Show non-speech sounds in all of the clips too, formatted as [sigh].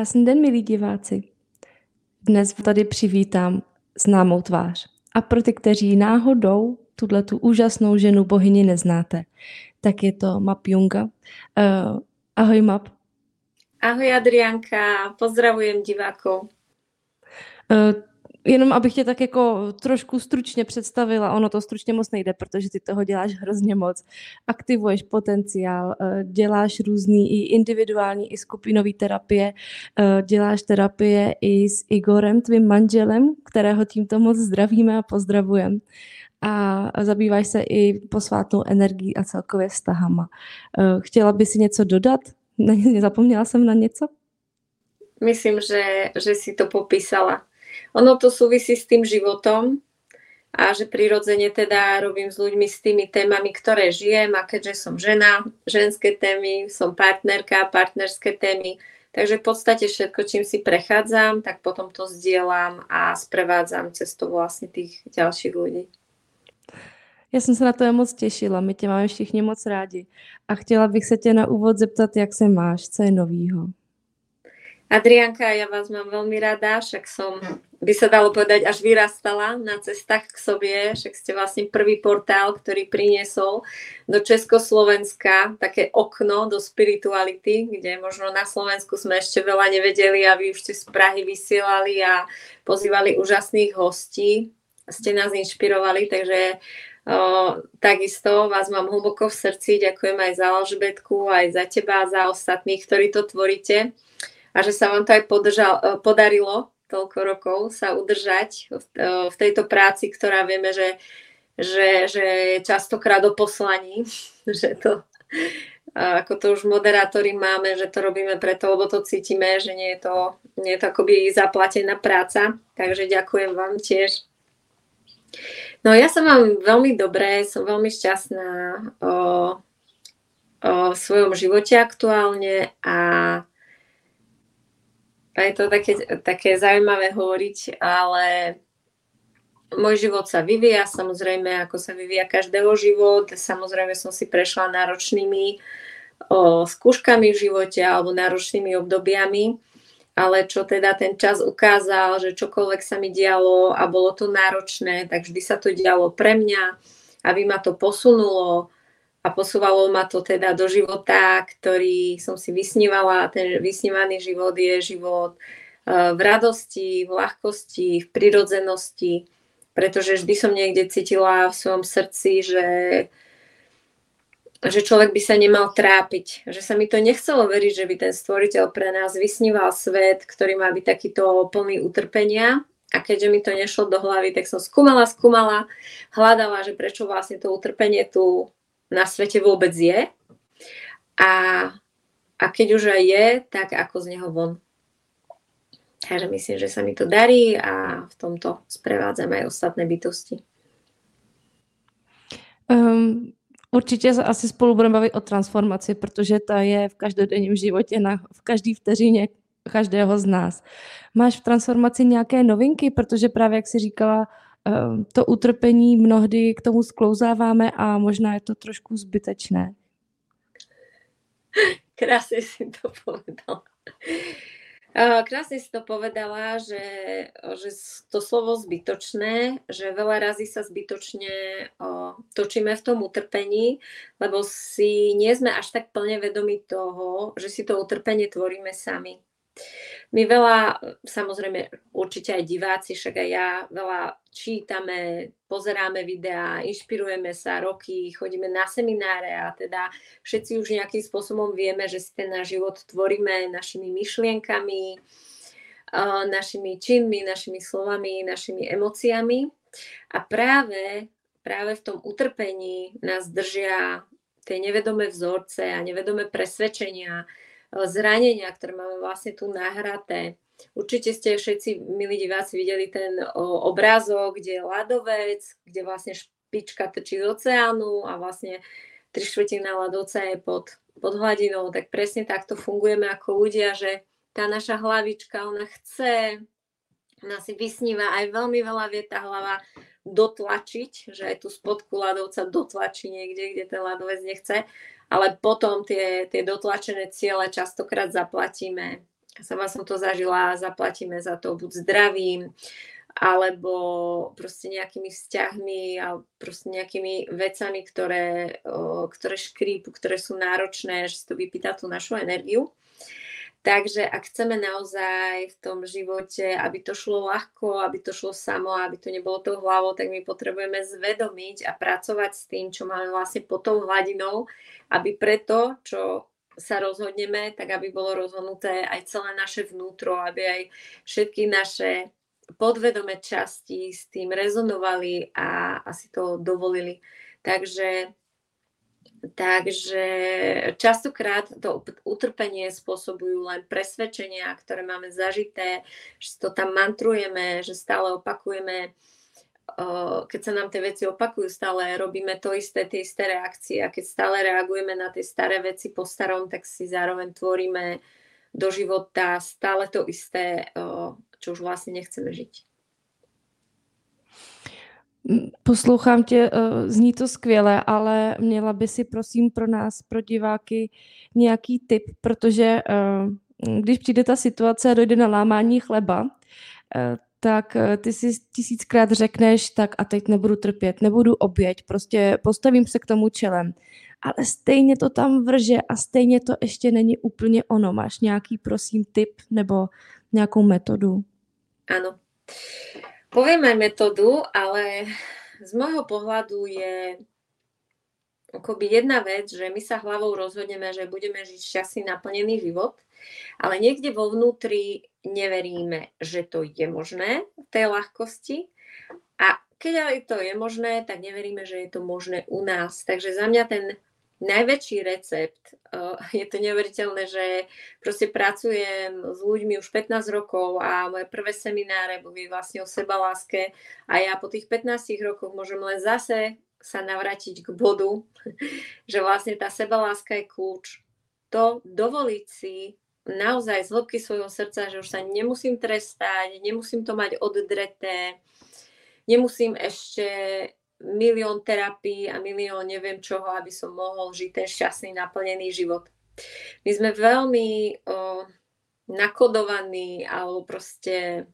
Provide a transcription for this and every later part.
Krásný den, milí diváci. Dnes tady přivítám známou tvář. A pro ty, kteří náhodou tuhle tu úžasnou ženu bohyni neznáte, tak je to Map Junga. Uh, ahoj Map. Ahoj Adrianka, pozdravujem divákov. Uh, jenom abych tě tak jako trošku stručně představila, ono to stručně moc nejde, protože ty toho děláš hrozně moc. Aktivuješ potenciál, eh, děláš různý i individuální, i skupinový terapie, eh, děláš terapie i s Igorem, tvým manželem, kterého tímto moc zdravíme a pozdravujeme a zabýváš se i posvátnou energií a celkově vztahama. Eh, chtěla by si něco dodat? Nezapomněla jsem na něco? Myslím, že, že si to popísala ono to súvisí s tým životom a že prirodzene teda robím s ľuďmi s tými témami, ktoré žijem a keďže som žena, ženské témy, som partnerka, partnerské témy, takže v podstate všetko, čím si prechádzam, tak potom to zdieľam a sprevádzam cestou vlastne tých ďalších ľudí. Já jsem se na to moc těšila, my tě máme všichni moc rádi. A chtěla bych se tě na úvod zeptat, jak se máš, co je novýho? Adrianka, ja vás mám veľmi rada, však som, by sa dalo povedať, až vyrastala na cestách k sobie, však ste vlastne prvý portál, ktorý priniesol do Československa také okno do spirituality, kde možno na Slovensku sme ešte veľa nevedeli a vy už ste z Prahy vysielali a pozývali úžasných hostí, ste nás inšpirovali, takže O, takisto vás mám hlboko v srdci, ďakujem aj za Alžbetku, aj za teba, za ostatných, ktorí to tvoríte. A že sa vám to aj podržal, podarilo toľko rokov sa udržať v, e, v tejto práci, ktorá vieme, že, že, že je častokrát o poslaní, [laughs] že to ako to už moderátori máme, že to robíme preto, lebo to cítime, že nie je to, nie je to akoby zaplatená práca. Takže ďakujem vám tiež. No ja som vám veľmi dobré, som veľmi šťastná o, o svojom živote aktuálne a je to také, také zaujímavé hovoriť, ale môj život sa vyvíja, samozrejme, ako sa vyvíja každého život. Samozrejme som si prešla náročnými o, skúškami v živote alebo náročnými obdobiami, ale čo teda ten čas ukázal, že čokoľvek sa mi dialo a bolo to náročné, tak vždy sa to dialo pre mňa, aby ma to posunulo, a posúvalo ma to teda do života, ktorý som si vysnívala. Ten vysnívaný život je život eh, v radosti, v ľahkosti, v prirodzenosti, pretože vždy som niekde cítila v svojom srdci, že, že človek by sa nemal trápiť. Že sa mi to nechcelo veriť, že by ten stvoriteľ pre nás vysníval svet, ktorý má byť takýto plný utrpenia. A keďže mi to nešlo do hlavy, tak som skúmala, skúmala, hľadala, že prečo vlastne to utrpenie tu na svete vôbec je a, a keď už aj je, tak ako z neho von. Takže myslím, že sa mi to darí a v tomto sprevádzam aj ostatné bytosti. Um, určitě se asi spolu budeme bavit o transformaci, protože ta je v každodenním životě, na, v každý vteřině každého z nás. Máš v transformaci nějaké novinky, protože právě, jak jsi říkala, Ehm, to utrpení mnohdy k tomu sklouzáváme a možná je to trošku zbytečné. [laughs] Krásne si to povedala. Krásne si to povedala, že, že to slovo zbytočné, že veľa razy sa zbytočne točíme v tom utrpení, lebo si nie sme až tak plne vedomi toho, že si to utrpenie tvoríme sami. My veľa, samozrejme určite aj diváci, však aj ja, veľa čítame, pozeráme videá, inšpirujeme sa roky, chodíme na semináre a teda všetci už nejakým spôsobom vieme, že si ten náš život tvoríme našimi myšlienkami, našimi činmi, našimi slovami, našimi emóciami. A práve, práve v tom utrpení nás držia tie nevedomé vzorce a nevedomé presvedčenia, zranenia, ktoré máme vlastne tu nahraté. Určite ste všetci, milí diváci, videli ten obrázok, kde je ľadovec, kde vlastne špička trčí z oceánu a vlastne tri štvrtina ľadovca je pod, pod hladinou. Tak presne takto fungujeme ako ľudia, že tá naša hlavička, ona chce, ona si vysníva, aj veľmi veľa vie tá hlava dotlačiť, že aj tú spodku ľadovca dotlačí niekde, kde ten ľadovec nechce ale potom tie, tie dotlačené ciele častokrát zaplatíme sama som to zažila, zaplatíme za to buď zdravím, alebo proste nejakými vzťahmi a proste nejakými vecami, ktoré, ktoré škrípu, ktoré sú náročné, že si to vypýta tú našu energiu. Takže ak chceme naozaj v tom živote, aby to šlo ľahko, aby to šlo samo, aby to nebolo tou hlavou, tak my potrebujeme zvedomiť a pracovať s tým, čo máme vlastne pod tou hladinou, aby preto, čo sa rozhodneme, tak aby bolo rozhodnuté aj celé naše vnútro, aby aj všetky naše podvedomé časti s tým rezonovali a asi to dovolili. Takže, takže častokrát to utrpenie spôsobujú len presvedčenia, ktoré máme zažité, že to tam mantrujeme, že stále opakujeme keď sa nám tie veci opakujú, stále robíme to isté, tie isté reakcie a keď stále reagujeme na tie staré veci po starom, tak si zároveň tvoríme do života stále to isté, čo už vlastne nechceme žiť. Poslouchám tě, zní to skvěle, ale měla by si prosím pro nás, pro diváky, nějaký tip, protože když přijde ta situace a dojde na lámání chleba, tak eh, ty si tisíckrát řekneš, tak a teď nebudu trpět, nebudu oběť, prostě postavím se k tomu čelem. Ale stejně to tam vrže a stejně to ještě není úplně ono. Máš nějaký, prosím, tip nebo nějakou metodu? Áno. Poviem aj metódu, ale z môjho pohľadu je akoby jedna vec, že my sa hlavou rozhodneme, že budeme žiť šťastný naplnený život, ale niekde vo vnútri neveríme, že to je možné v tej ľahkosti a keď aj to je možné, tak neveríme, že je to možné u nás. Takže za mňa ten najväčší recept, uh, je to neuveriteľné, že proste pracujem s ľuďmi už 15 rokov a moje prvé semináre boli vlastne o sebaláske a ja po tých 15 rokoch môžem len zase sa navrátiť k bodu, [laughs] že vlastne tá sebaláska je kľúč. To dovoliť si naozaj z hĺbky svojho srdca, že už sa nemusím trestať, nemusím to mať oddreté, nemusím ešte milión terapií a milión neviem čoho, aby som mohol žiť ten šťastný, naplnený život. My sme veľmi o, nakodovaní alebo proste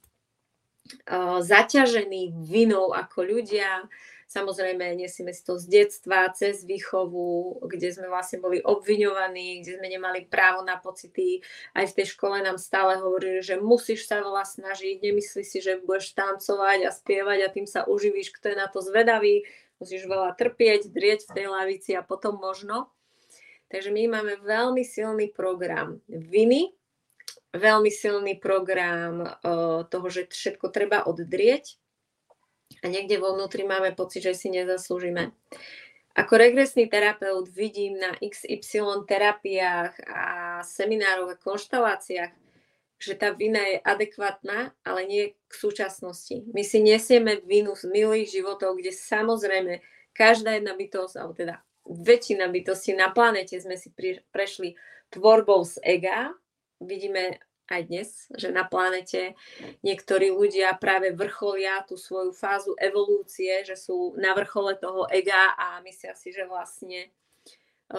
o, zaťažení vinou ako ľudia, Samozrejme, nesieme si to z detstva, cez výchovu, kde sme vlastne boli obviňovaní, kde sme nemali právo na pocity. Aj v tej škole nám stále hovorili, že musíš sa veľa snažiť, nemyslí si, že budeš tancovať a spievať a tým sa uživíš, kto je na to zvedavý, musíš veľa trpieť, drieť v tej lavici a potom možno. Takže my máme veľmi silný program viny, veľmi silný program uh, toho, že všetko treba oddrieť a niekde vo vnútri máme pocit, že si nezaslúžime. Ako regresný terapeut vidím na XY terapiách a seminároch a konšteláciách, že tá vina je adekvátna, ale nie k súčasnosti. My si nesieme vinu z milých životov, kde samozrejme každá jedna bytosť, alebo teda väčšina bytostí na planete sme si prešli tvorbou z ega. Vidíme aj dnes, že na planete niektorí ľudia práve vrcholia tú svoju fázu evolúcie, že sú na vrchole toho ega a myslia si, že vlastne e,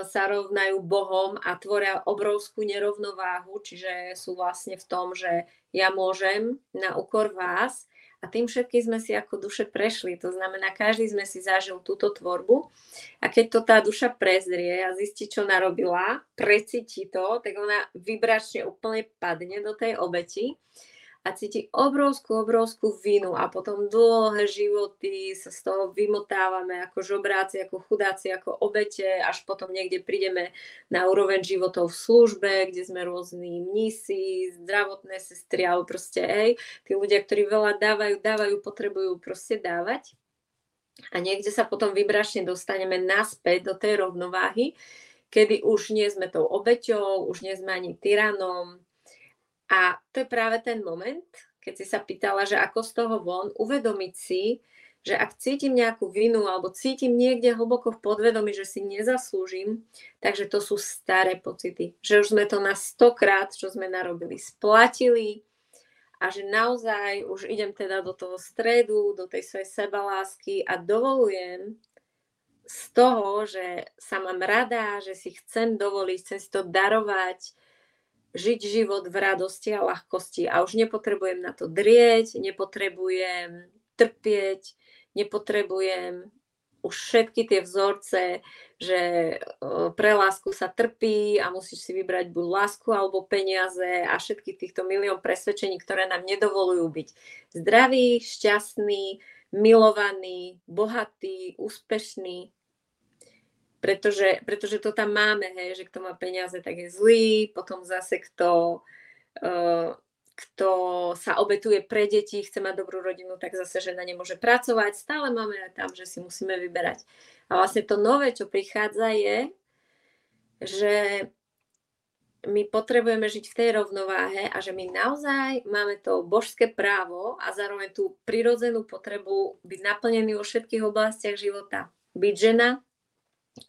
sa rovnajú Bohom a tvoria obrovskú nerovnováhu, čiže sú vlastne v tom, že ja môžem na úkor vás a tým všetkým sme si ako duše prešli. To znamená, každý sme si zažil túto tvorbu a keď to tá duša prezrie a zistí, čo narobila, precíti to, tak ona vybračne úplne padne do tej obeti a cíti obrovskú, obrovskú vinu a potom dlhé životy sa z toho vymotávame ako žobráci, ako chudáci, ako obete, až potom niekde prídeme na úroveň životov v službe, kde sme rôzni mnísi, zdravotné sestry, alebo proste, hej, tí ľudia, ktorí veľa dávajú, dávajú, potrebujú proste dávať. A niekde sa potom vybračne dostaneme naspäť do tej rovnováhy, kedy už nie sme tou obeťou, už nie sme ani tyranom, a to je práve ten moment, keď si sa pýtala, že ako z toho von, uvedomiť si, že ak cítim nejakú vinu alebo cítim niekde hlboko v podvedomí, že si nezaslúžim, takže to sú staré pocity. Že už sme to na stokrát, čo sme narobili, splatili a že naozaj už idem teda do toho stredu, do tej svojej sebalásky a dovolujem z toho, že sa mám rada, že si chcem dovoliť, chcem si to darovať, žiť život v radosti a ľahkosti a už nepotrebujem na to drieť, nepotrebujem trpieť, nepotrebujem už všetky tie vzorce, že pre lásku sa trpí a musíš si vybrať buď lásku alebo peniaze a všetky týchto milión presvedčení, ktoré nám nedovolujú byť zdraví, šťastní, milovaní, bohatí, úspešní. Pretože, pretože to tam máme, hej, že kto má peniaze, tak je zlý, potom zase kto uh, kto sa obetuje pre deti, chce mať dobrú rodinu, tak zase žena nemôže pracovať. Stále máme tam, že si musíme vyberať. A vlastne to nové, čo prichádza, je, že my potrebujeme žiť v tej rovnováhe a že my naozaj máme to božské právo a zároveň tú prirodzenú potrebu byť naplnený vo všetkých oblastiach života. Byť žena,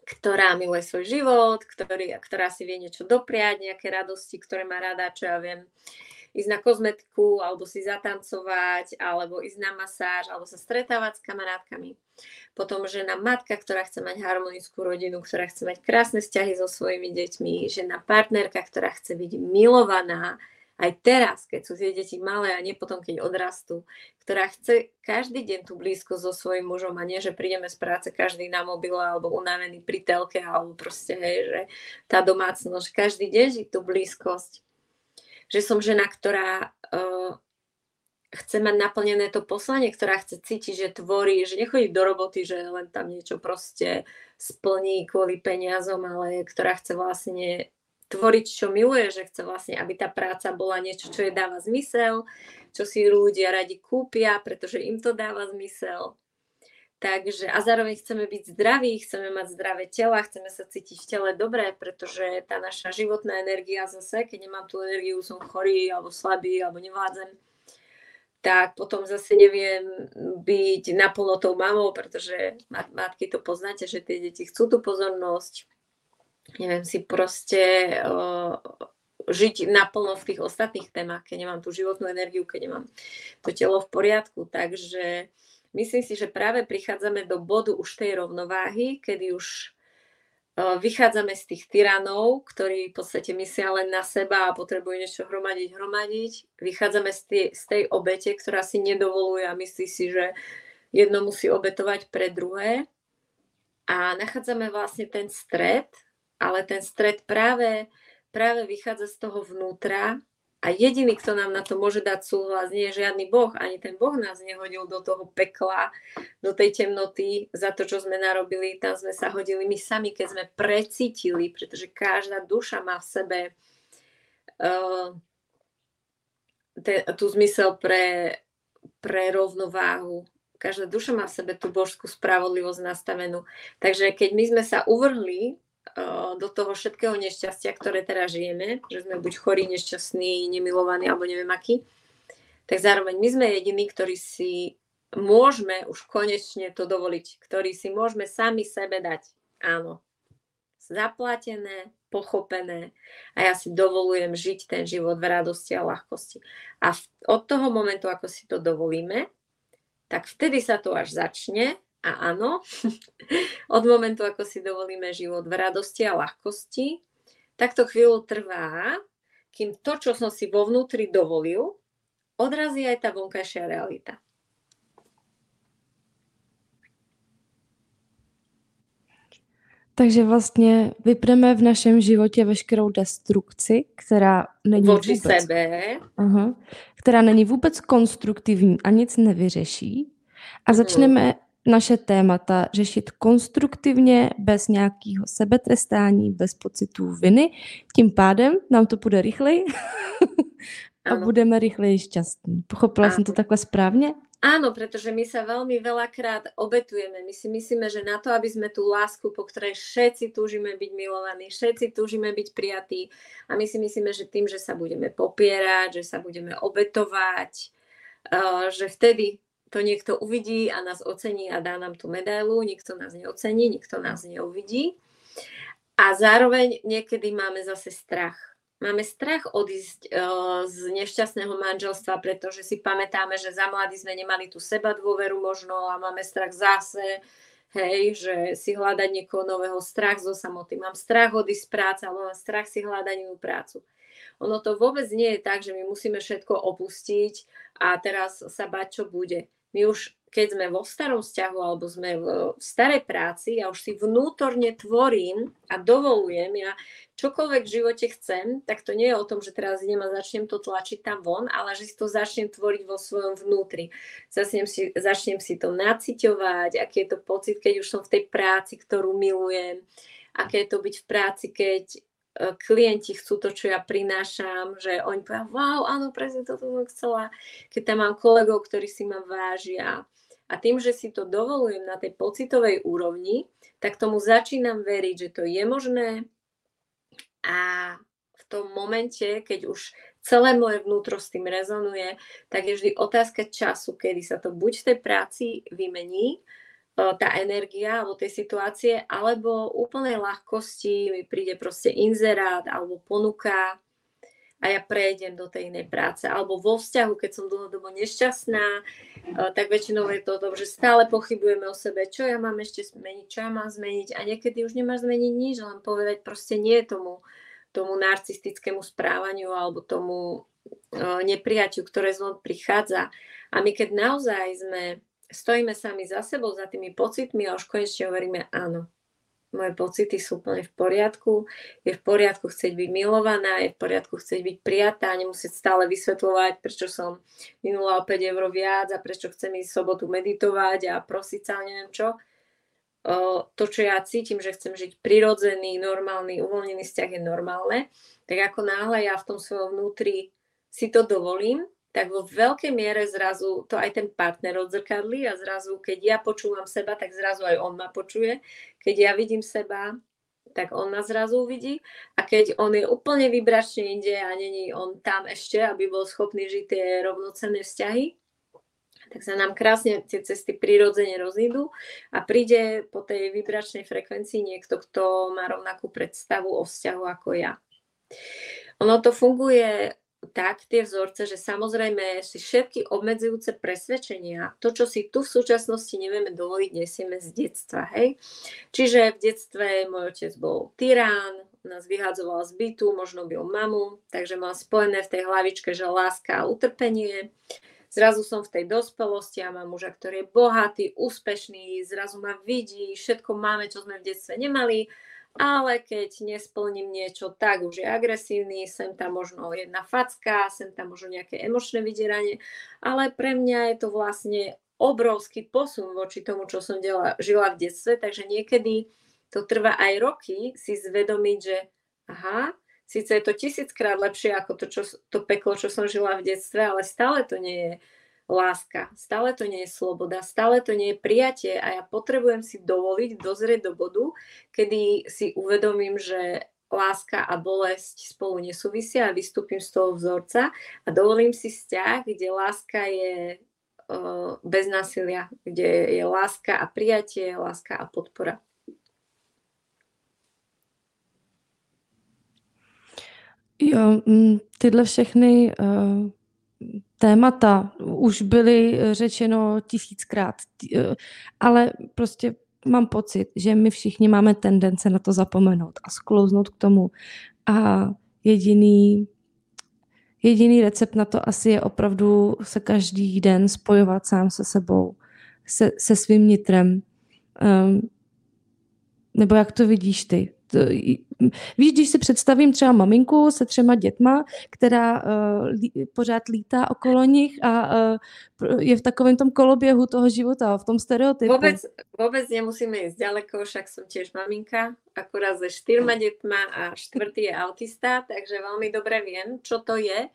ktorá miluje svoj život, ktorý, ktorá si vie niečo dopriať, nejaké radosti, ktoré má rada, čo ja viem, ísť na kozmetiku, alebo si zatancovať, alebo ísť na masáž, alebo sa stretávať s kamarátkami. Potom žena matka, ktorá chce mať harmonickú rodinu, ktorá chce mať krásne vzťahy so svojimi deťmi, žena partnerka, ktorá chce byť milovaná, aj teraz, keď sú tie deti malé a nie potom, keď odrastú, ktorá chce každý deň tú blízko so svojím mužom a nie, že prídeme z práce každý na mobile alebo unavený pri telke alebo proste, hej, že tá domácnosť, každý deň žiť tú blízkosť. Že som žena, ktorá uh, chce mať naplnené to poslanie, ktorá chce cítiť, že tvorí, že nechodí do roboty, že len tam niečo proste splní kvôli peniazom, ale ktorá chce vlastne tvoriť, čo miluje, že chce vlastne, aby tá práca bola niečo, čo jej dáva zmysel, čo si ľudia radi kúpia, pretože im to dáva zmysel. Takže a zároveň chceme byť zdraví, chceme mať zdravé tela, chceme sa cítiť v tele dobre, pretože tá naša životná energia zase, keď nemám tú energiu, som chorý alebo slabý alebo nevládzem, tak potom zase neviem byť naplno tou mamou, pretože matky to poznáte, že tie deti chcú tú pozornosť. Neviem si proste uh, žiť naplno v tých ostatných témach, keď nemám tú životnú energiu, keď nemám to telo v poriadku. Takže Myslím si, že práve prichádzame do bodu už tej rovnováhy, kedy už vychádzame z tých tyranov, ktorí v podstate myslia len na seba a potrebujú niečo hromadiť, hromadiť. Vychádzame z tej, z tej obete, ktorá si nedovoluje a myslí si, že jedno musí obetovať pre druhé. A nachádzame vlastne ten stred, ale ten stred práve, práve vychádza z toho vnútra a jediný, kto nám na to môže dať súhlas, nie je žiadny Boh. Ani ten Boh nás nehodil do toho pekla, do tej temnoty za to, čo sme narobili. Tam sme sa hodili my sami, keď sme precítili, pretože každá duša má v sebe te, tú zmysel pre, pre rovnováhu. Každá duša má v sebe tú božskú spravodlivosť nastavenú. Takže keď my sme sa uvrhli do toho všetkého nešťastia, ktoré teraz žijeme, že sme buď chorí, nešťastní, nemilovaní alebo neviem aký, tak zároveň my sme jediní, ktorí si môžeme už konečne to dovoliť, ktorí si môžeme sami sebe dať. Áno, zaplatené, pochopené a ja si dovolujem žiť ten život v radosti a ľahkosti. A od toho momentu, ako si to dovolíme, tak vtedy sa to až začne a áno, [laughs] od momentu, ako si dovolíme život v radosti a ľahkosti, tak to chvíľu trvá, kým to, čo som si vo vnútri dovolil, odrazí aj tá vonkajšia realita. Takže vlastně vypreme v našem životě veškerou destrukci, která není Voči vůbec, sebe. uh, která není vůbec konstruktivní a nic nevyřeší. A začneme naše témata řešit konstruktivně, bez nějakého sebetrestání, bez pocitu viny. Tím pádem nám to bude rychleji [laughs] a ano. budeme rychleji šťastní. Pochopila ano. jsem to takhle správně? Áno, pretože my sa veľmi veľakrát obetujeme. My si myslíme, že na to, aby sme tú lásku, po ktorej všetci túžime byť milovaní, všetci túžime byť prijatí a my si myslíme, že tým, že sa budeme popierať, že sa budeme obetovať, uh, že vtedy to niekto uvidí a nás ocení a dá nám tú medailu, nikto nás neocení, nikto nás neuvidí. A zároveň niekedy máme zase strach. Máme strach odísť uh, z nešťastného manželstva, pretože si pamätáme, že za mladí sme nemali tú seba dôveru možno a máme strach zase, hej, že si hľadať niekoho nového, strach zo samoty. Mám strach odísť z práce, alebo mám strach si hľadať inú prácu. ono to vôbec nie je tak, že my musíme všetko opustiť a teraz sa bať, čo bude. My už keď sme vo starom vzťahu alebo sme v, starej práci, ja už si vnútorne tvorím a dovolujem, ja čokoľvek v živote chcem, tak to nie je o tom, že teraz idem a začnem to tlačiť tam von, ale že si to začnem tvoriť vo svojom vnútri. Začnem si, začnem si to naciťovať, aký je to pocit, keď už som v tej práci, ktorú milujem, aké je to byť v práci, keď klienti chcú to, čo ja prinášam, že oni povedia, wow, áno, presne toto som chcela. Keď tam mám kolegov, ktorí si ma vážia, a tým, že si to dovolujem na tej pocitovej úrovni, tak tomu začínam veriť, že to je možné a v tom momente, keď už celé moje vnútro s tým rezonuje, tak je vždy otázka času, kedy sa to buď v tej práci vymení, e, tá energia alebo tej situácie, alebo úplnej ľahkosti mi príde proste inzerát alebo ponuka a ja prejdem do tej inej práce. Alebo vo vzťahu, keď som dlhodobo nešťastná, eh, tak väčšinou je to to, že stále pochybujeme o sebe, čo ja mám ešte zmeniť, čo ja mám zmeniť a niekedy už nemáš zmeniť nič, len povedať proste nie tomu, tomu narcistickému správaniu alebo tomu eh, nepriaťu, ktoré zvon prichádza. A my keď naozaj sme, stojíme sami za sebou, za tými pocitmi a už konečne hovoríme áno, moje pocity sú úplne v poriadku, je v poriadku chcieť byť milovaná, je v poriadku chcieť byť prijatá, nemusieť stále vysvetľovať, prečo som minula o 5 eur viac a prečo chcem ísť sobotu meditovať a prosiť sa, neviem čo. To, čo ja cítim, že chcem žiť prirodzený, normálny, uvoľnený vzťah je normálne, tak ako náhle ja v tom svojom vnútri si to dovolím, tak vo veľkej miere zrazu to aj ten partner odzrkadlí a zrazu, keď ja počúvam seba, tak zrazu aj on ma počuje. Keď ja vidím seba, tak on ma zrazu uvidí. A keď on je úplne vybračne inde a není on tam ešte, aby bol schopný žiť tie rovnocenné vzťahy, tak sa nám krásne tie cesty prirodzene rozídu a príde po tej vybračnej frekvencii niekto, kto má rovnakú predstavu o vzťahu ako ja. Ono to funguje tak tie vzorce, že samozrejme si všetky obmedzujúce presvedčenia, to, čo si tu v súčasnosti nevieme dovoliť, nesieme z detstva, hej. Čiže v detstve môj otec bol tyrán, nás vyhadzoval z bytu, možno byl mamu, takže mám spojené v tej hlavičke, že láska a utrpenie. Zrazu som v tej dospelosti a mám muža, ktorý je bohatý, úspešný, zrazu ma vidí, všetko máme, čo sme v detstve nemali ale keď nesplním niečo, tak už je agresívny, sem tam možno jedna facka, sem tam možno nejaké emočné vydieranie, ale pre mňa je to vlastne obrovský posun voči tomu, čo som dela, žila v detstve, takže niekedy to trvá aj roky si zvedomiť, že aha, síce je to tisíckrát lepšie ako to, čo, to peklo, čo som žila v detstve, ale stále to nie je láska. Stále to nie je sloboda, stále to nie je prijatie a ja potrebujem si dovoliť dozrieť do bodu, kedy si uvedomím, že láska a bolesť spolu nesúvisia a vystúpim z toho vzorca a dovolím si vzťah, kde láska je bez násilia, kde je láska a prijatie, láska a podpora. Jo, tyhle všechny uh, témata už byly řečeno tisíckrát, eh, ale prostě mám pocit, že my všichni máme tendence na to zapomenout a sklouznout k tomu. A jediný, jediný recept na to asi je opravdu se každý den spojovat sám se sebou, se, se svým nitrem. Um, nebo jak to vidíš ty? Víš, když si představím třeba maminku se třema dětma, která uh, pořád lítá okolo nich a uh, je v takovém tom koloběhu toho života, v tom stereotypu. Vôbec, vôbec nemusíme ísť ďaleko, však som tiež maminka, akurát se štyrma deťma a štvrtý je autista, takže veľmi dobre viem, čo to je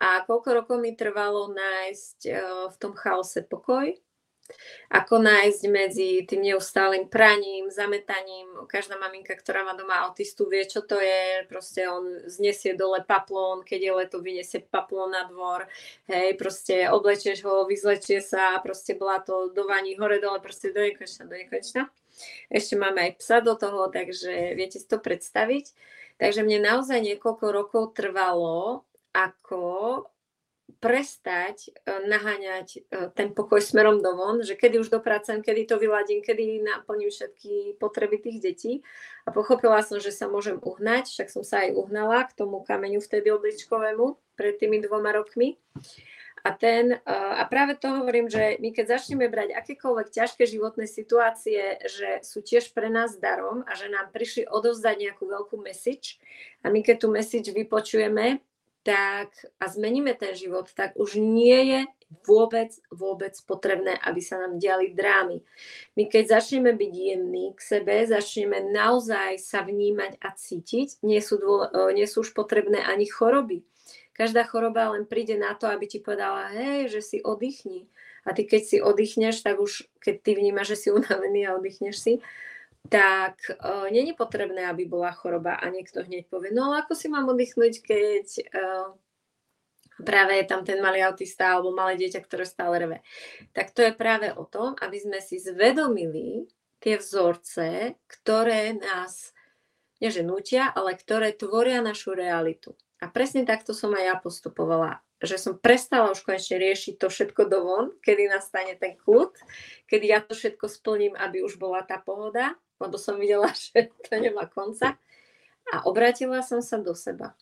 a koľko rokov mi trvalo nájsť uh, v tom chaose pokoj ako nájsť medzi tým neustálým praním, zametaním. Každá maminka, ktorá má doma autistu, vie, čo to je. Proste on znesie dole paplón, keď je leto, vyniesie paplón na dvor. Hej, proste oblečieš ho, vyzlečie sa, proste bola to do vaní hore dole, proste do nekonečna, do nekonečna. Ešte máme aj psa do toho, takže viete si to predstaviť. Takže mne naozaj niekoľko rokov trvalo, ako prestať e, naháňať e, ten pokoj smerom domon, že kedy už dopracujem, kedy to vyladím, kedy naplním všetky potreby tých detí. A pochopila som, že sa môžem uhnať, však som sa aj uhnala k tomu kameňu vtedy obličkovému pred tými dvoma rokmi. A, ten, e, a práve to hovorím, že my keď začneme brať akékoľvek ťažké životné situácie, že sú tiež pre nás darom a že nám prišli odovzdať nejakú veľkú message a my keď tú message vypočujeme, tak a zmeníme ten život, tak už nie je vôbec, vôbec potrebné, aby sa nám diali drámy. My keď začneme byť jemní k sebe, začneme naozaj sa vnímať a cítiť, nie sú, dô, e, nie sú už potrebné ani choroby. Každá choroba len príde na to, aby ti povedala, hej, že si oddychni. A ty keď si oddychneš, tak už keď ty vnímaš, že si unavený a oddychneš si, tak uh, není potrebné, aby bola choroba a niekto hneď povie, no ako si mám oddychnúť, keď uh, práve je tam ten malý autista alebo malé dieťa, ktoré stále reve. Tak to je práve o tom, aby sme si zvedomili tie vzorce, ktoré nás, neže nutia, ale ktoré tvoria našu realitu. A presne takto som aj ja postupovala že som prestala už konečne riešiť to všetko dovon, kedy nastane ten kľud, kedy ja to všetko splním, aby už bola tá pohoda lebo som videla, [laughs] že to nemá konca. A obratila som sa do seba.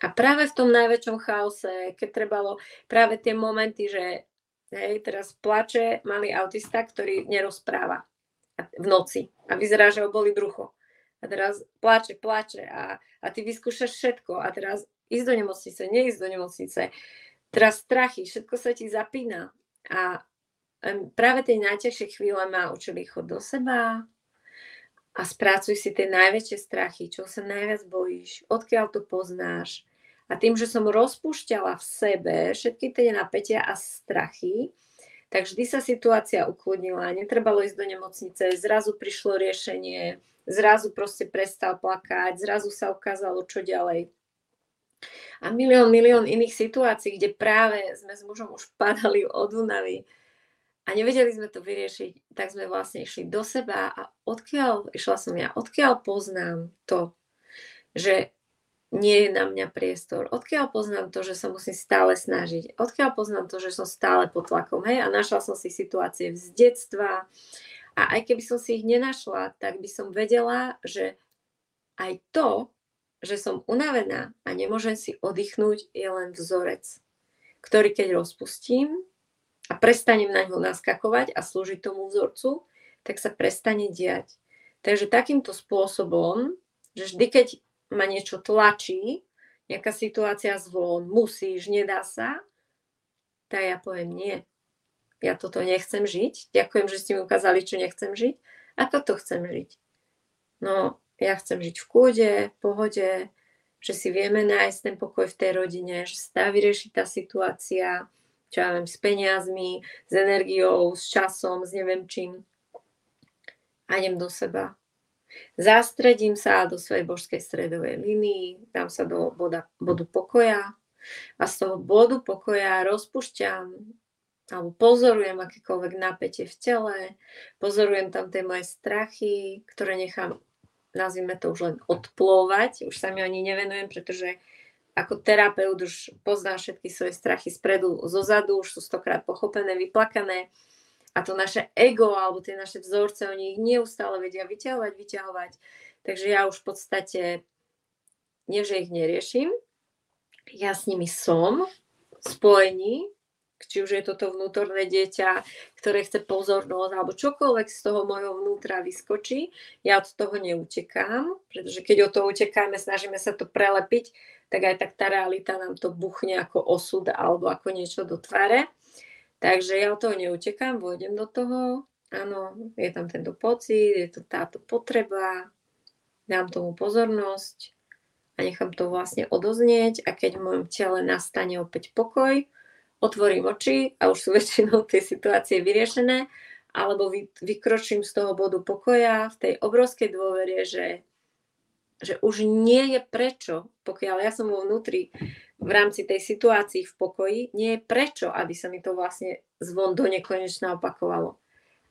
A práve v tom najväčšom chaose, keď trebalo práve tie momenty, že hej, teraz plače malý autista, ktorý nerozpráva v noci a vyzerá, že ho boli brucho. A teraz plače, plače a, a ty vyskúšaš všetko a teraz ísť do nemocnice, neísť do nemocnice. Teraz strachy, všetko sa ti zapína. A práve tie najťažšie chvíle ma učili chod do seba, a sprácuj si tie najväčšie strachy, čo sa najviac bojíš, odkiaľ to poznáš. A tým, že som rozpúšťala v sebe všetky tie napätia a strachy, tak vždy sa situácia ukludnila, netrebalo ísť do nemocnice, zrazu prišlo riešenie, zrazu proste prestal plakať, zrazu sa ukázalo, čo ďalej. A milión, milión iných situácií, kde práve sme s mužom už padali od únavy, a nevedeli sme to vyriešiť, tak sme vlastne išli do seba a odkiaľ, išla som ja, odkiaľ poznám to, že nie je na mňa priestor, odkiaľ poznám to, že sa musím stále snažiť, odkiaľ poznám to, že som stále pod tlakom, hej, a našla som si situácie z detstva. A aj keby som si ich nenašla, tak by som vedela, že aj to, že som unavená a nemôžem si oddychnúť, je len vzorec, ktorý keď rozpustím, a prestanem na ňo naskakovať a slúžiť tomu vzorcu, tak sa prestane diať. Takže takýmto spôsobom, že vždy, keď ma niečo tlačí, nejaká situácia zvon, musíš, nedá sa, tak ja poviem nie. Ja toto nechcem žiť. Ďakujem, že ste mi ukázali, čo nechcem žiť. Ako to chcem žiť? No, ja chcem žiť v kúde, v pohode, že si vieme nájsť ten pokoj v tej rodine, že sa dá vyriešiť tá situácia, čo ja viem, s peniazmi, s energiou, s časom, s neviem čím. A idem do seba. Zastredím sa do svojej božskej stredovej linii, dám sa do boda, bodu pokoja a z toho bodu pokoja rozpušťam alebo pozorujem akékoľvek napätie v tele, pozorujem tam tie moje strachy, ktoré nechám, nazvime to už len odplóvať, už sa mi ani nevenujem, pretože ako terapeut už pozná všetky svoje strachy spredu, zozadu, už sú stokrát pochopené, vyplakané a to naše ego alebo tie naše vzorce, oni ich neustále vedia vyťahovať, vyťahovať. Takže ja už v podstate, nie že ich neriešim, ja s nimi som spojení, či už je toto vnútorné dieťa, ktoré chce pozornosť, alebo čokoľvek z toho môjho vnútra vyskočí, ja od toho neutekám, pretože keď od toho utekáme, snažíme sa to prelepiť, tak aj tak tá realita nám to buchne ako osud alebo ako niečo do tváre. Takže ja od toho neutekám, vôjdem do toho, áno, je tam tento pocit, je to táto potreba, dám tomu pozornosť a nechám to vlastne odoznieť a keď v mojom tele nastane opäť pokoj, otvorím oči a už sú väčšinou tie situácie vyriešené, alebo vy, vykročím z toho bodu pokoja v tej obrovskej dôvere, že že už nie je prečo, pokiaľ ja som vo vnútri v rámci tej situácii v pokoji, nie je prečo, aby sa mi to vlastne zvon do nekonečna opakovalo.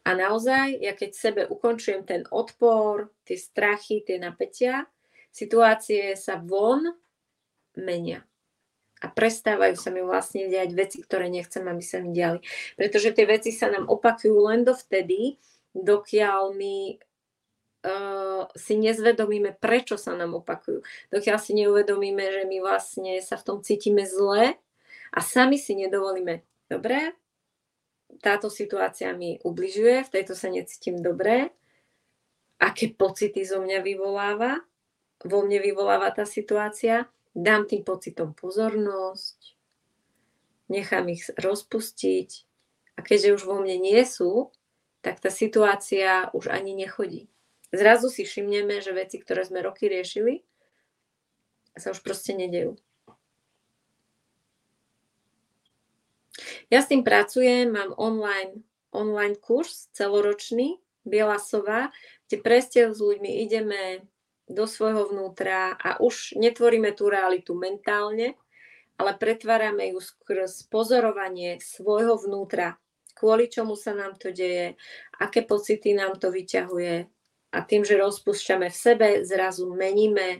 A naozaj, ja keď sebe ukončujem ten odpor, tie strachy, tie napätia, situácie sa von menia. A prestávajú sa mi vlastne diať veci, ktoré nechcem, aby sa mi diali. Pretože tie veci sa nám opakujú len dovtedy, dokiaľ my uh, si nezvedomíme, prečo sa nám opakujú. Dokiaľ si neuvedomíme, že my vlastne sa v tom cítime zle a sami si nedovolíme, dobre, táto situácia mi ubližuje, v tejto sa necítim dobre, aké pocity zo mňa vyvoláva, vo mne vyvoláva tá situácia, dám tým pocitom pozornosť, nechám ich rozpustiť a keďže už vo mne nie sú, tak tá situácia už ani nechodí. Zrazu si všimneme, že veci, ktoré sme roky riešili, sa už proste nedejú. Ja s tým pracujem, mám online, online kurz celoročný, Biela sova, kde presne s ľuďmi ideme do svojho vnútra a už netvoríme tú realitu mentálne, ale pretvárame ju skrz pozorovanie svojho vnútra, kvôli čomu sa nám to deje, aké pocity nám to vyťahuje. A tým, že rozpúšťame v sebe, zrazu meníme e,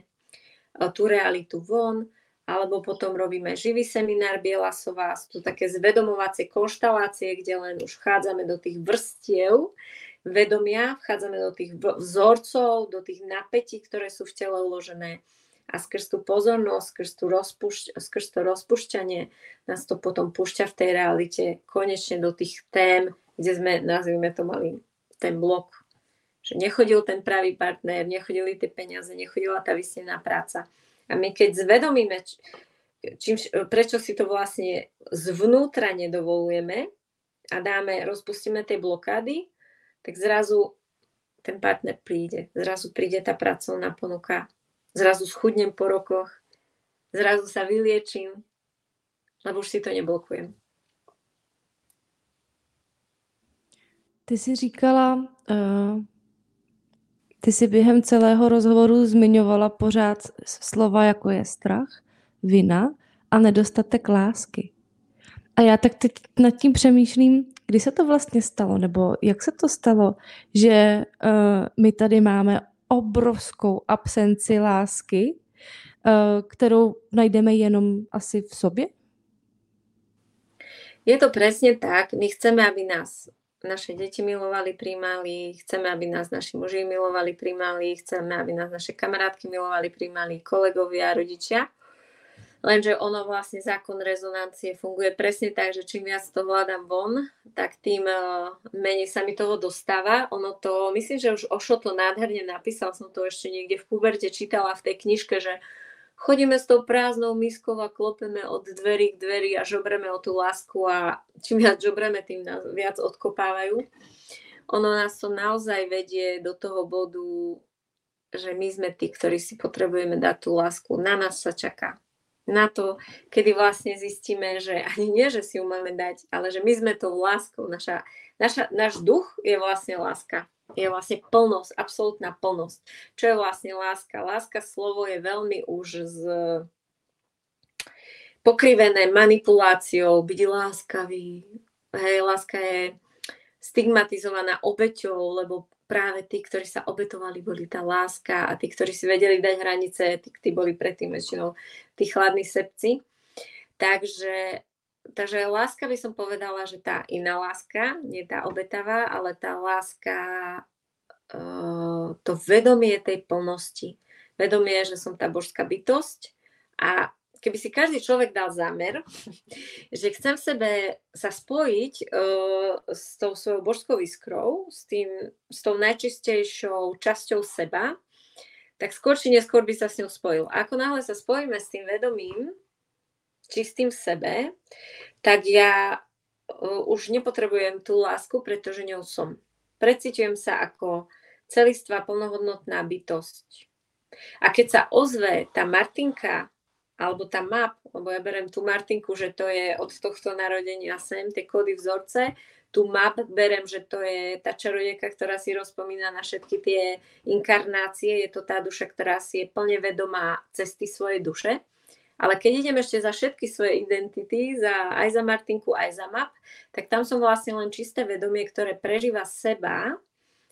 tú realitu von, alebo potom robíme živý seminár Bielasová, sú to také zvedomovacie konštalácie, kde len už vchádzame do tých vrstiev vedomia, vchádzame do tých vzorcov, do tých napätí, ktoré sú v tele uložené a skrz tú pozornosť, skrz, tú rozpušť, skrz to rozpušťanie nás to potom púšťa v tej realite konečne do tých tém, kde sme, nazvime to mali, ten blok. Že nechodil ten pravý partner, nechodili tie peniaze, nechodila tá vysnená práca. A my keď zvedomíme, čím, prečo si to vlastne zvnútra nedovolujeme a dáme, rozpustíme tie blokády, tak zrazu ten partner príde. Zrazu príde tá pracovná ponuka. Zrazu schudnem po rokoch. Zrazu sa vyliečím, lebo už si to neblokujem. Ty si říkala, uh, ty si během celého rozhovoru zmiňovala pořád slova, jako je strach, vina a nedostatek lásky. A já tak teď nad tím přemýšlím, kdy se to vlastně stalo, nebo jak se to stalo, že uh, my tady máme obrovskou absenci lásky, uh, kterou najdeme jenom asi v sobě? Je to presne tak. My chceme, aby nás naše deti milovali, príjmali, chceme, aby nás naši muži milovali, príjmali, chceme, aby nás naše kamarátky milovali, príjmali, kolegovia, rodičia. Lenže ono vlastne zákon rezonancie funguje presne tak, že čím viac to hľadám von, tak tým uh, menej sa mi toho dostáva. Ono to, myslím, že už Ošo to nádherne napísal, som to ešte niekde v puberte čítala v tej knižke, že chodíme s tou prázdnou miskou a klopeme od dverí k dverí a žobreme o tú lásku a čím viac žobreme, tým nás viac odkopávajú. Ono nás to naozaj vedie do toho bodu, že my sme tí, ktorí si potrebujeme dať tú lásku. Na nás sa čaká na to, kedy vlastne zistíme, že ani nie, že si ju máme dať, ale že my sme tou láskou. Naša, naša, náš duch je vlastne láska. Je vlastne plnosť, absolútna plnosť. Čo je vlastne láska? Láska slovo je veľmi už z pokrivené manipuláciou, byť láskavý. Hej, láska je stigmatizovaná obeťou, lebo práve tí, ktorí sa obetovali, boli tá láska a tí, ktorí si vedeli dať hranice, tí, tí boli predtým väčšinou tí chladní sebci. Takže, takže láska by som povedala, že tá iná láska, nie tá obetavá, ale tá láska, uh, to vedomie tej plnosti. Vedomie, že som tá božská bytosť a keby si každý človek dal zámer, že chcem v sebe sa spojiť uh, s tou svojou božskou iskrou, s, tým, s tou najčistejšou časťou seba, tak skôr či neskôr by sa s ňou spojil. Ako náhle sa spojíme s tým vedomím, čistým sebe, tak ja uh, už nepotrebujem tú lásku, pretože ňou som. Precitujem sa ako celistvá plnohodnotná bytosť. A keď sa ozve tá Martinka alebo tá map, lebo ja berem tú Martinku, že to je od tohto narodenia sem, tie kódy vzorce, tú map berem, že to je tá čarodejka, ktorá si rozpomína na všetky tie inkarnácie, je to tá duša, ktorá si je plne vedomá cesty svojej duše. Ale keď idem ešte za všetky svoje identity, za, aj za Martinku, aj za map, tak tam som vlastne len čisté vedomie, ktoré prežíva seba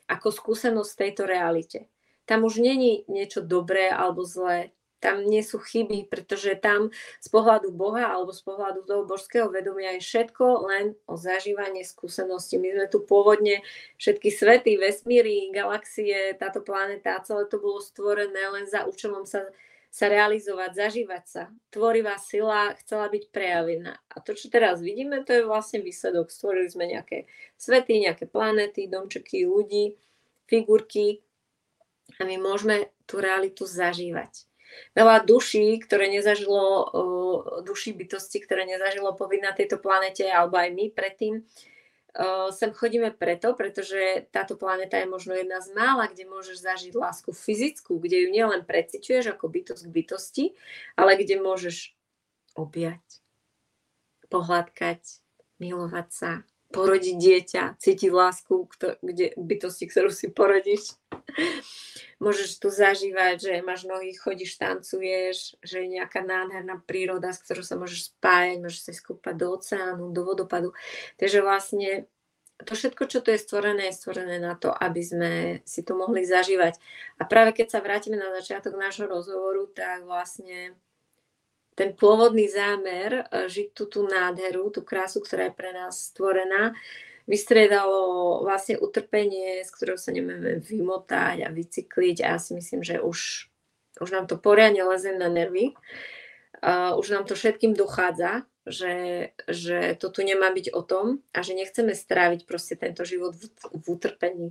ako skúsenosť v tejto realite. Tam už není niečo dobré alebo zlé, tam nie sú chyby, pretože tam z pohľadu Boha alebo z pohľadu toho božského vedomia je všetko len o zažívanie skúsenosti. My sme tu pôvodne všetky svety, vesmíry, galaxie, táto planéta a celé to bolo stvorené len za účelom sa, sa realizovať, zažívať sa. Tvorivá sila chcela byť prejavená. A to, čo teraz vidíme, to je vlastne výsledok. Stvorili sme nejaké svety, nejaké planéty, domčeky, ľudí, figurky a my môžeme tú realitu zažívať veľa duší, ktoré nezažilo, duší bytosti, ktoré nezažilo pobyt na tejto planete, alebo aj my predtým, sem chodíme preto, pretože táto planéta je možno jedna z mála, kde môžeš zažiť lásku fyzickú, kde ju nielen preciťuješ ako bytosť k bytosti, ale kde môžeš objať, pohľadkať, milovať sa, porodiť dieťa, cítiť lásku, kde, bytosti, ktorú si porodíš môžeš tu zažívať, že máš nohy, chodíš, tancuješ, že je nejaká nádherná príroda, s ktorou sa môžeš spájať, môžeš sa skúpať do oceánu, do vodopadu. Takže vlastne to všetko, čo tu je stvorené, je stvorené na to, aby sme si to mohli zažívať. A práve keď sa vrátime na začiatok nášho rozhovoru, tak vlastne ten pôvodný zámer eh, žiť tú, tú nádheru, tú krásu, ktorá je pre nás stvorená, vystriedalo vlastne utrpenie, z ktorého sa nemáme vymotať a vycykliť a ja si myslím, že už, už nám to poriadne leze na nervy. Uh, už nám to všetkým dochádza, že, že to tu nemá byť o tom a že nechceme stráviť proste tento život v, v utrpení.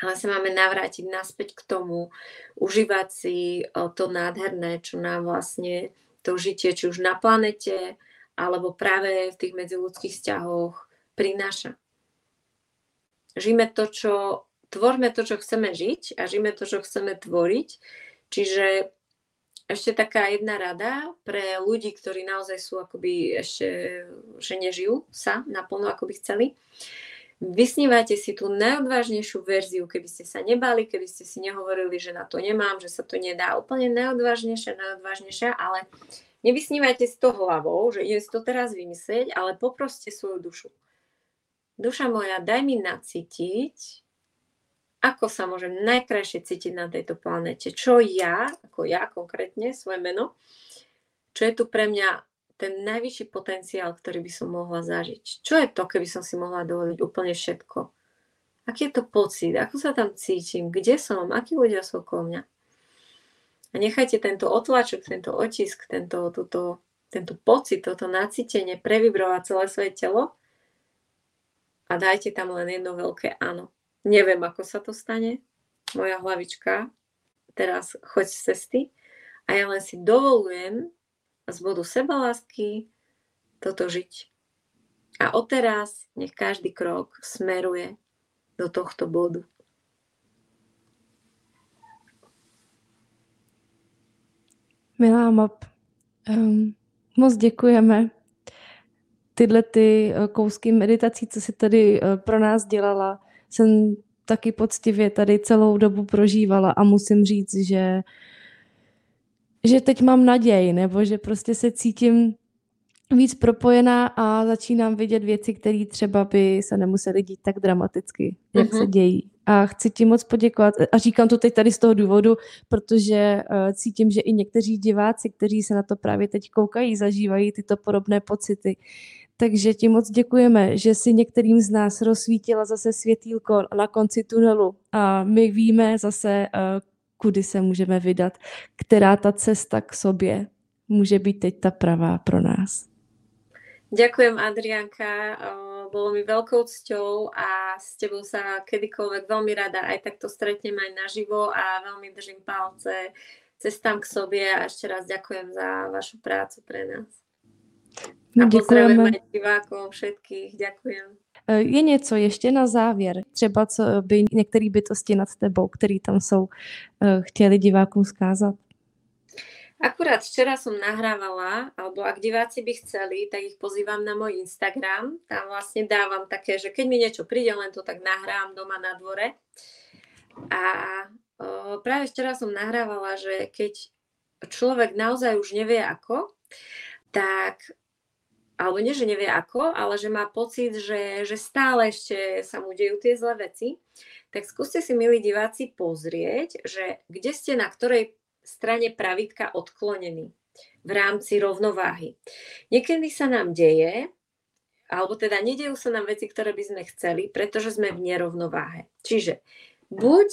Ale sa máme navrátiť naspäť k tomu, užívať si to nádherné, čo nám vlastne to žitie, či už na planete, alebo práve v tých medziludských vzťahoch prináša. Žijeme to, čo, tvorme to, čo chceme žiť a žijeme to, čo chceme tvoriť. Čiže ešte taká jedna rada pre ľudí, ktorí naozaj sú akoby ešte, že nežijú sa naplno, ako by chceli. Vysnívajte si tú najodvážnejšiu verziu, keby ste sa nebali, keby ste si nehovorili, že na to nemám, že sa to nedá. Úplne najodvážnejšia, najodvážnejšia, ale nevysnívajte si to hlavou, že idem si to teraz vymyslieť, ale poproste svoju dušu duša moja, daj mi nacítiť, ako sa môžem najkrajšie cítiť na tejto planete. Čo ja, ako ja konkrétne, svoje meno, čo je tu pre mňa ten najvyšší potenciál, ktorý by som mohla zažiť. Čo je to, keby som si mohla dovoliť úplne všetko? Aký je to pocit? Ako sa tam cítim? Kde som? Akí ľudia sú okolo mňa? A nechajte tento otlačok, tento otisk, tento, túto, tento pocit, toto nacítenie previbrovať celé svoje telo a dajte tam len jedno veľké áno. Neviem, ako sa to stane. Moja hlavička teraz choď z cesty a ja len si dovolujem z bodu sebalásky toto žiť. A odteraz nech každý krok smeruje do tohto bodu. Milá Mop, um, moc děkujeme tyhle ty eh, kousky meditací, co si tady eh, pro nás dělala, jsem taky poctivě tady celou dobu prožívala a musím říct, že, že teď mám naději, nebo že prostě se cítím víc propojená a začínám vidět věci, které třeba by se nemusely dít tak dramaticky, jak mm-hmm. se mhm. dějí. A chci ti moc poděkovat. A říkám to teď tady z toho důvodu, protože uh, cítím, že i někteří diváci, kteří se na to právě teď koukají, zažívají tyto podobné pocity. Takže ti moc děkujeme, že si některým z nás rozsvítila zase světýlko na konci tunelu a my víme zase, eh, kudy se můžeme vydat, která ta cesta k sobě může být teď ta pravá pro nás. Ďakujem, Adrianka. Bolo mi veľkou cťou a s tebou sa kedykoľvek veľmi rada aj takto stretnem aj naživo a veľmi držím palce cestám k sobie a ešte raz ďakujem za vašu prácu pre nás. A pozdravujeme divákov všetkých. Ďakujem. E, je něco ještě na závěr, třeba co by některé bytosti nad tebou, který tam jsou, e, chtěli divákům skázat? Akurát včera som nahrávala, alebo ak diváci by chceli, tak ich pozývam na môj Instagram. Tam vlastne dávam také, že keď mi niečo príde, len to tak nahrám doma na dvore. A o, práve včera som nahrávala, že keď človek naozaj už nevie ako, tak alebo nie, že nevie ako, ale že má pocit, že, že stále ešte sa mu dejú tie zlé veci, tak skúste si, milí diváci, pozrieť, že kde ste na ktorej strane pravidka odklonený v rámci rovnováhy. Niekedy sa nám deje, alebo teda nedejú sa nám veci, ktoré by sme chceli, pretože sme v nerovnováhe. Čiže buď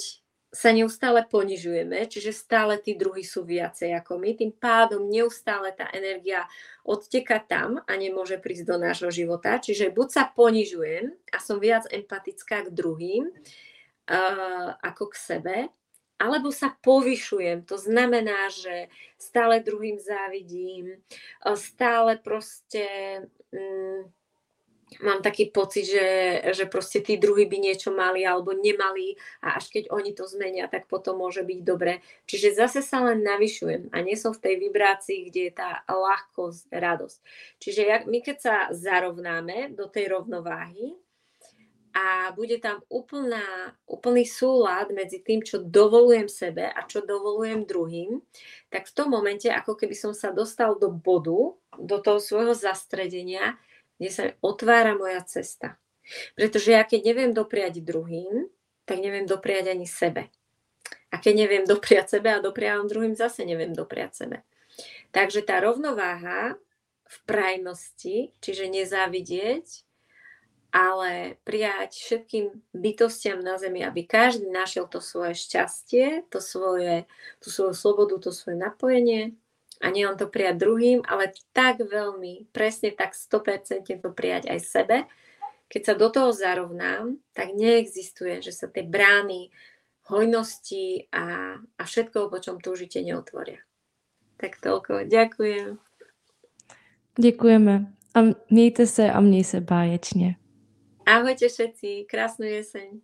sa neustále ponižujeme, čiže stále tí druhí sú viacej ako my, tým pádom neustále tá energia odteka tam a nemôže prísť do nášho života. Čiže buď sa ponižujem a som viac empatická k druhým uh, ako k sebe, alebo sa povyšujem. To znamená, že stále druhým závidím, stále proste... Um, mám taký pocit, že, že proste tí druhí by niečo mali alebo nemali a až keď oni to zmenia, tak potom môže byť dobre. Čiže zase sa len navyšujem a nie som v tej vibrácii, kde je tá ľahkosť, radosť. Čiže jak, my keď sa zarovnáme do tej rovnováhy a bude tam úplná, úplný súlad medzi tým, čo dovolujem sebe a čo dovolujem druhým, tak v tom momente, ako keby som sa dostal do bodu, do toho svojho zastredenia, kde sa otvára moja cesta. Pretože ja keď neviem dopriať druhým, tak neviem dopriať ani sebe. A keď neviem dopriať sebe a dopriavam druhým, zase neviem dopriať sebe. Takže tá rovnováha v prajnosti, čiže nezávidieť, ale prijať všetkým bytostiam na Zemi, aby každý našiel to svoje šťastie, to svoje, tú svoju slobodu, to svoje napojenie, a nie len to prijať druhým, ale tak veľmi, presne tak 100% to prijať aj sebe. Keď sa do toho zarovnám, tak neexistuje, že sa tie brány hojnosti a, a všetko, po čom túžite, neotvoria. Tak toľko. Ďakujem. Děkujeme. A mějte se a měj se báječně. Ahojte všetci. Krásnu jeseň.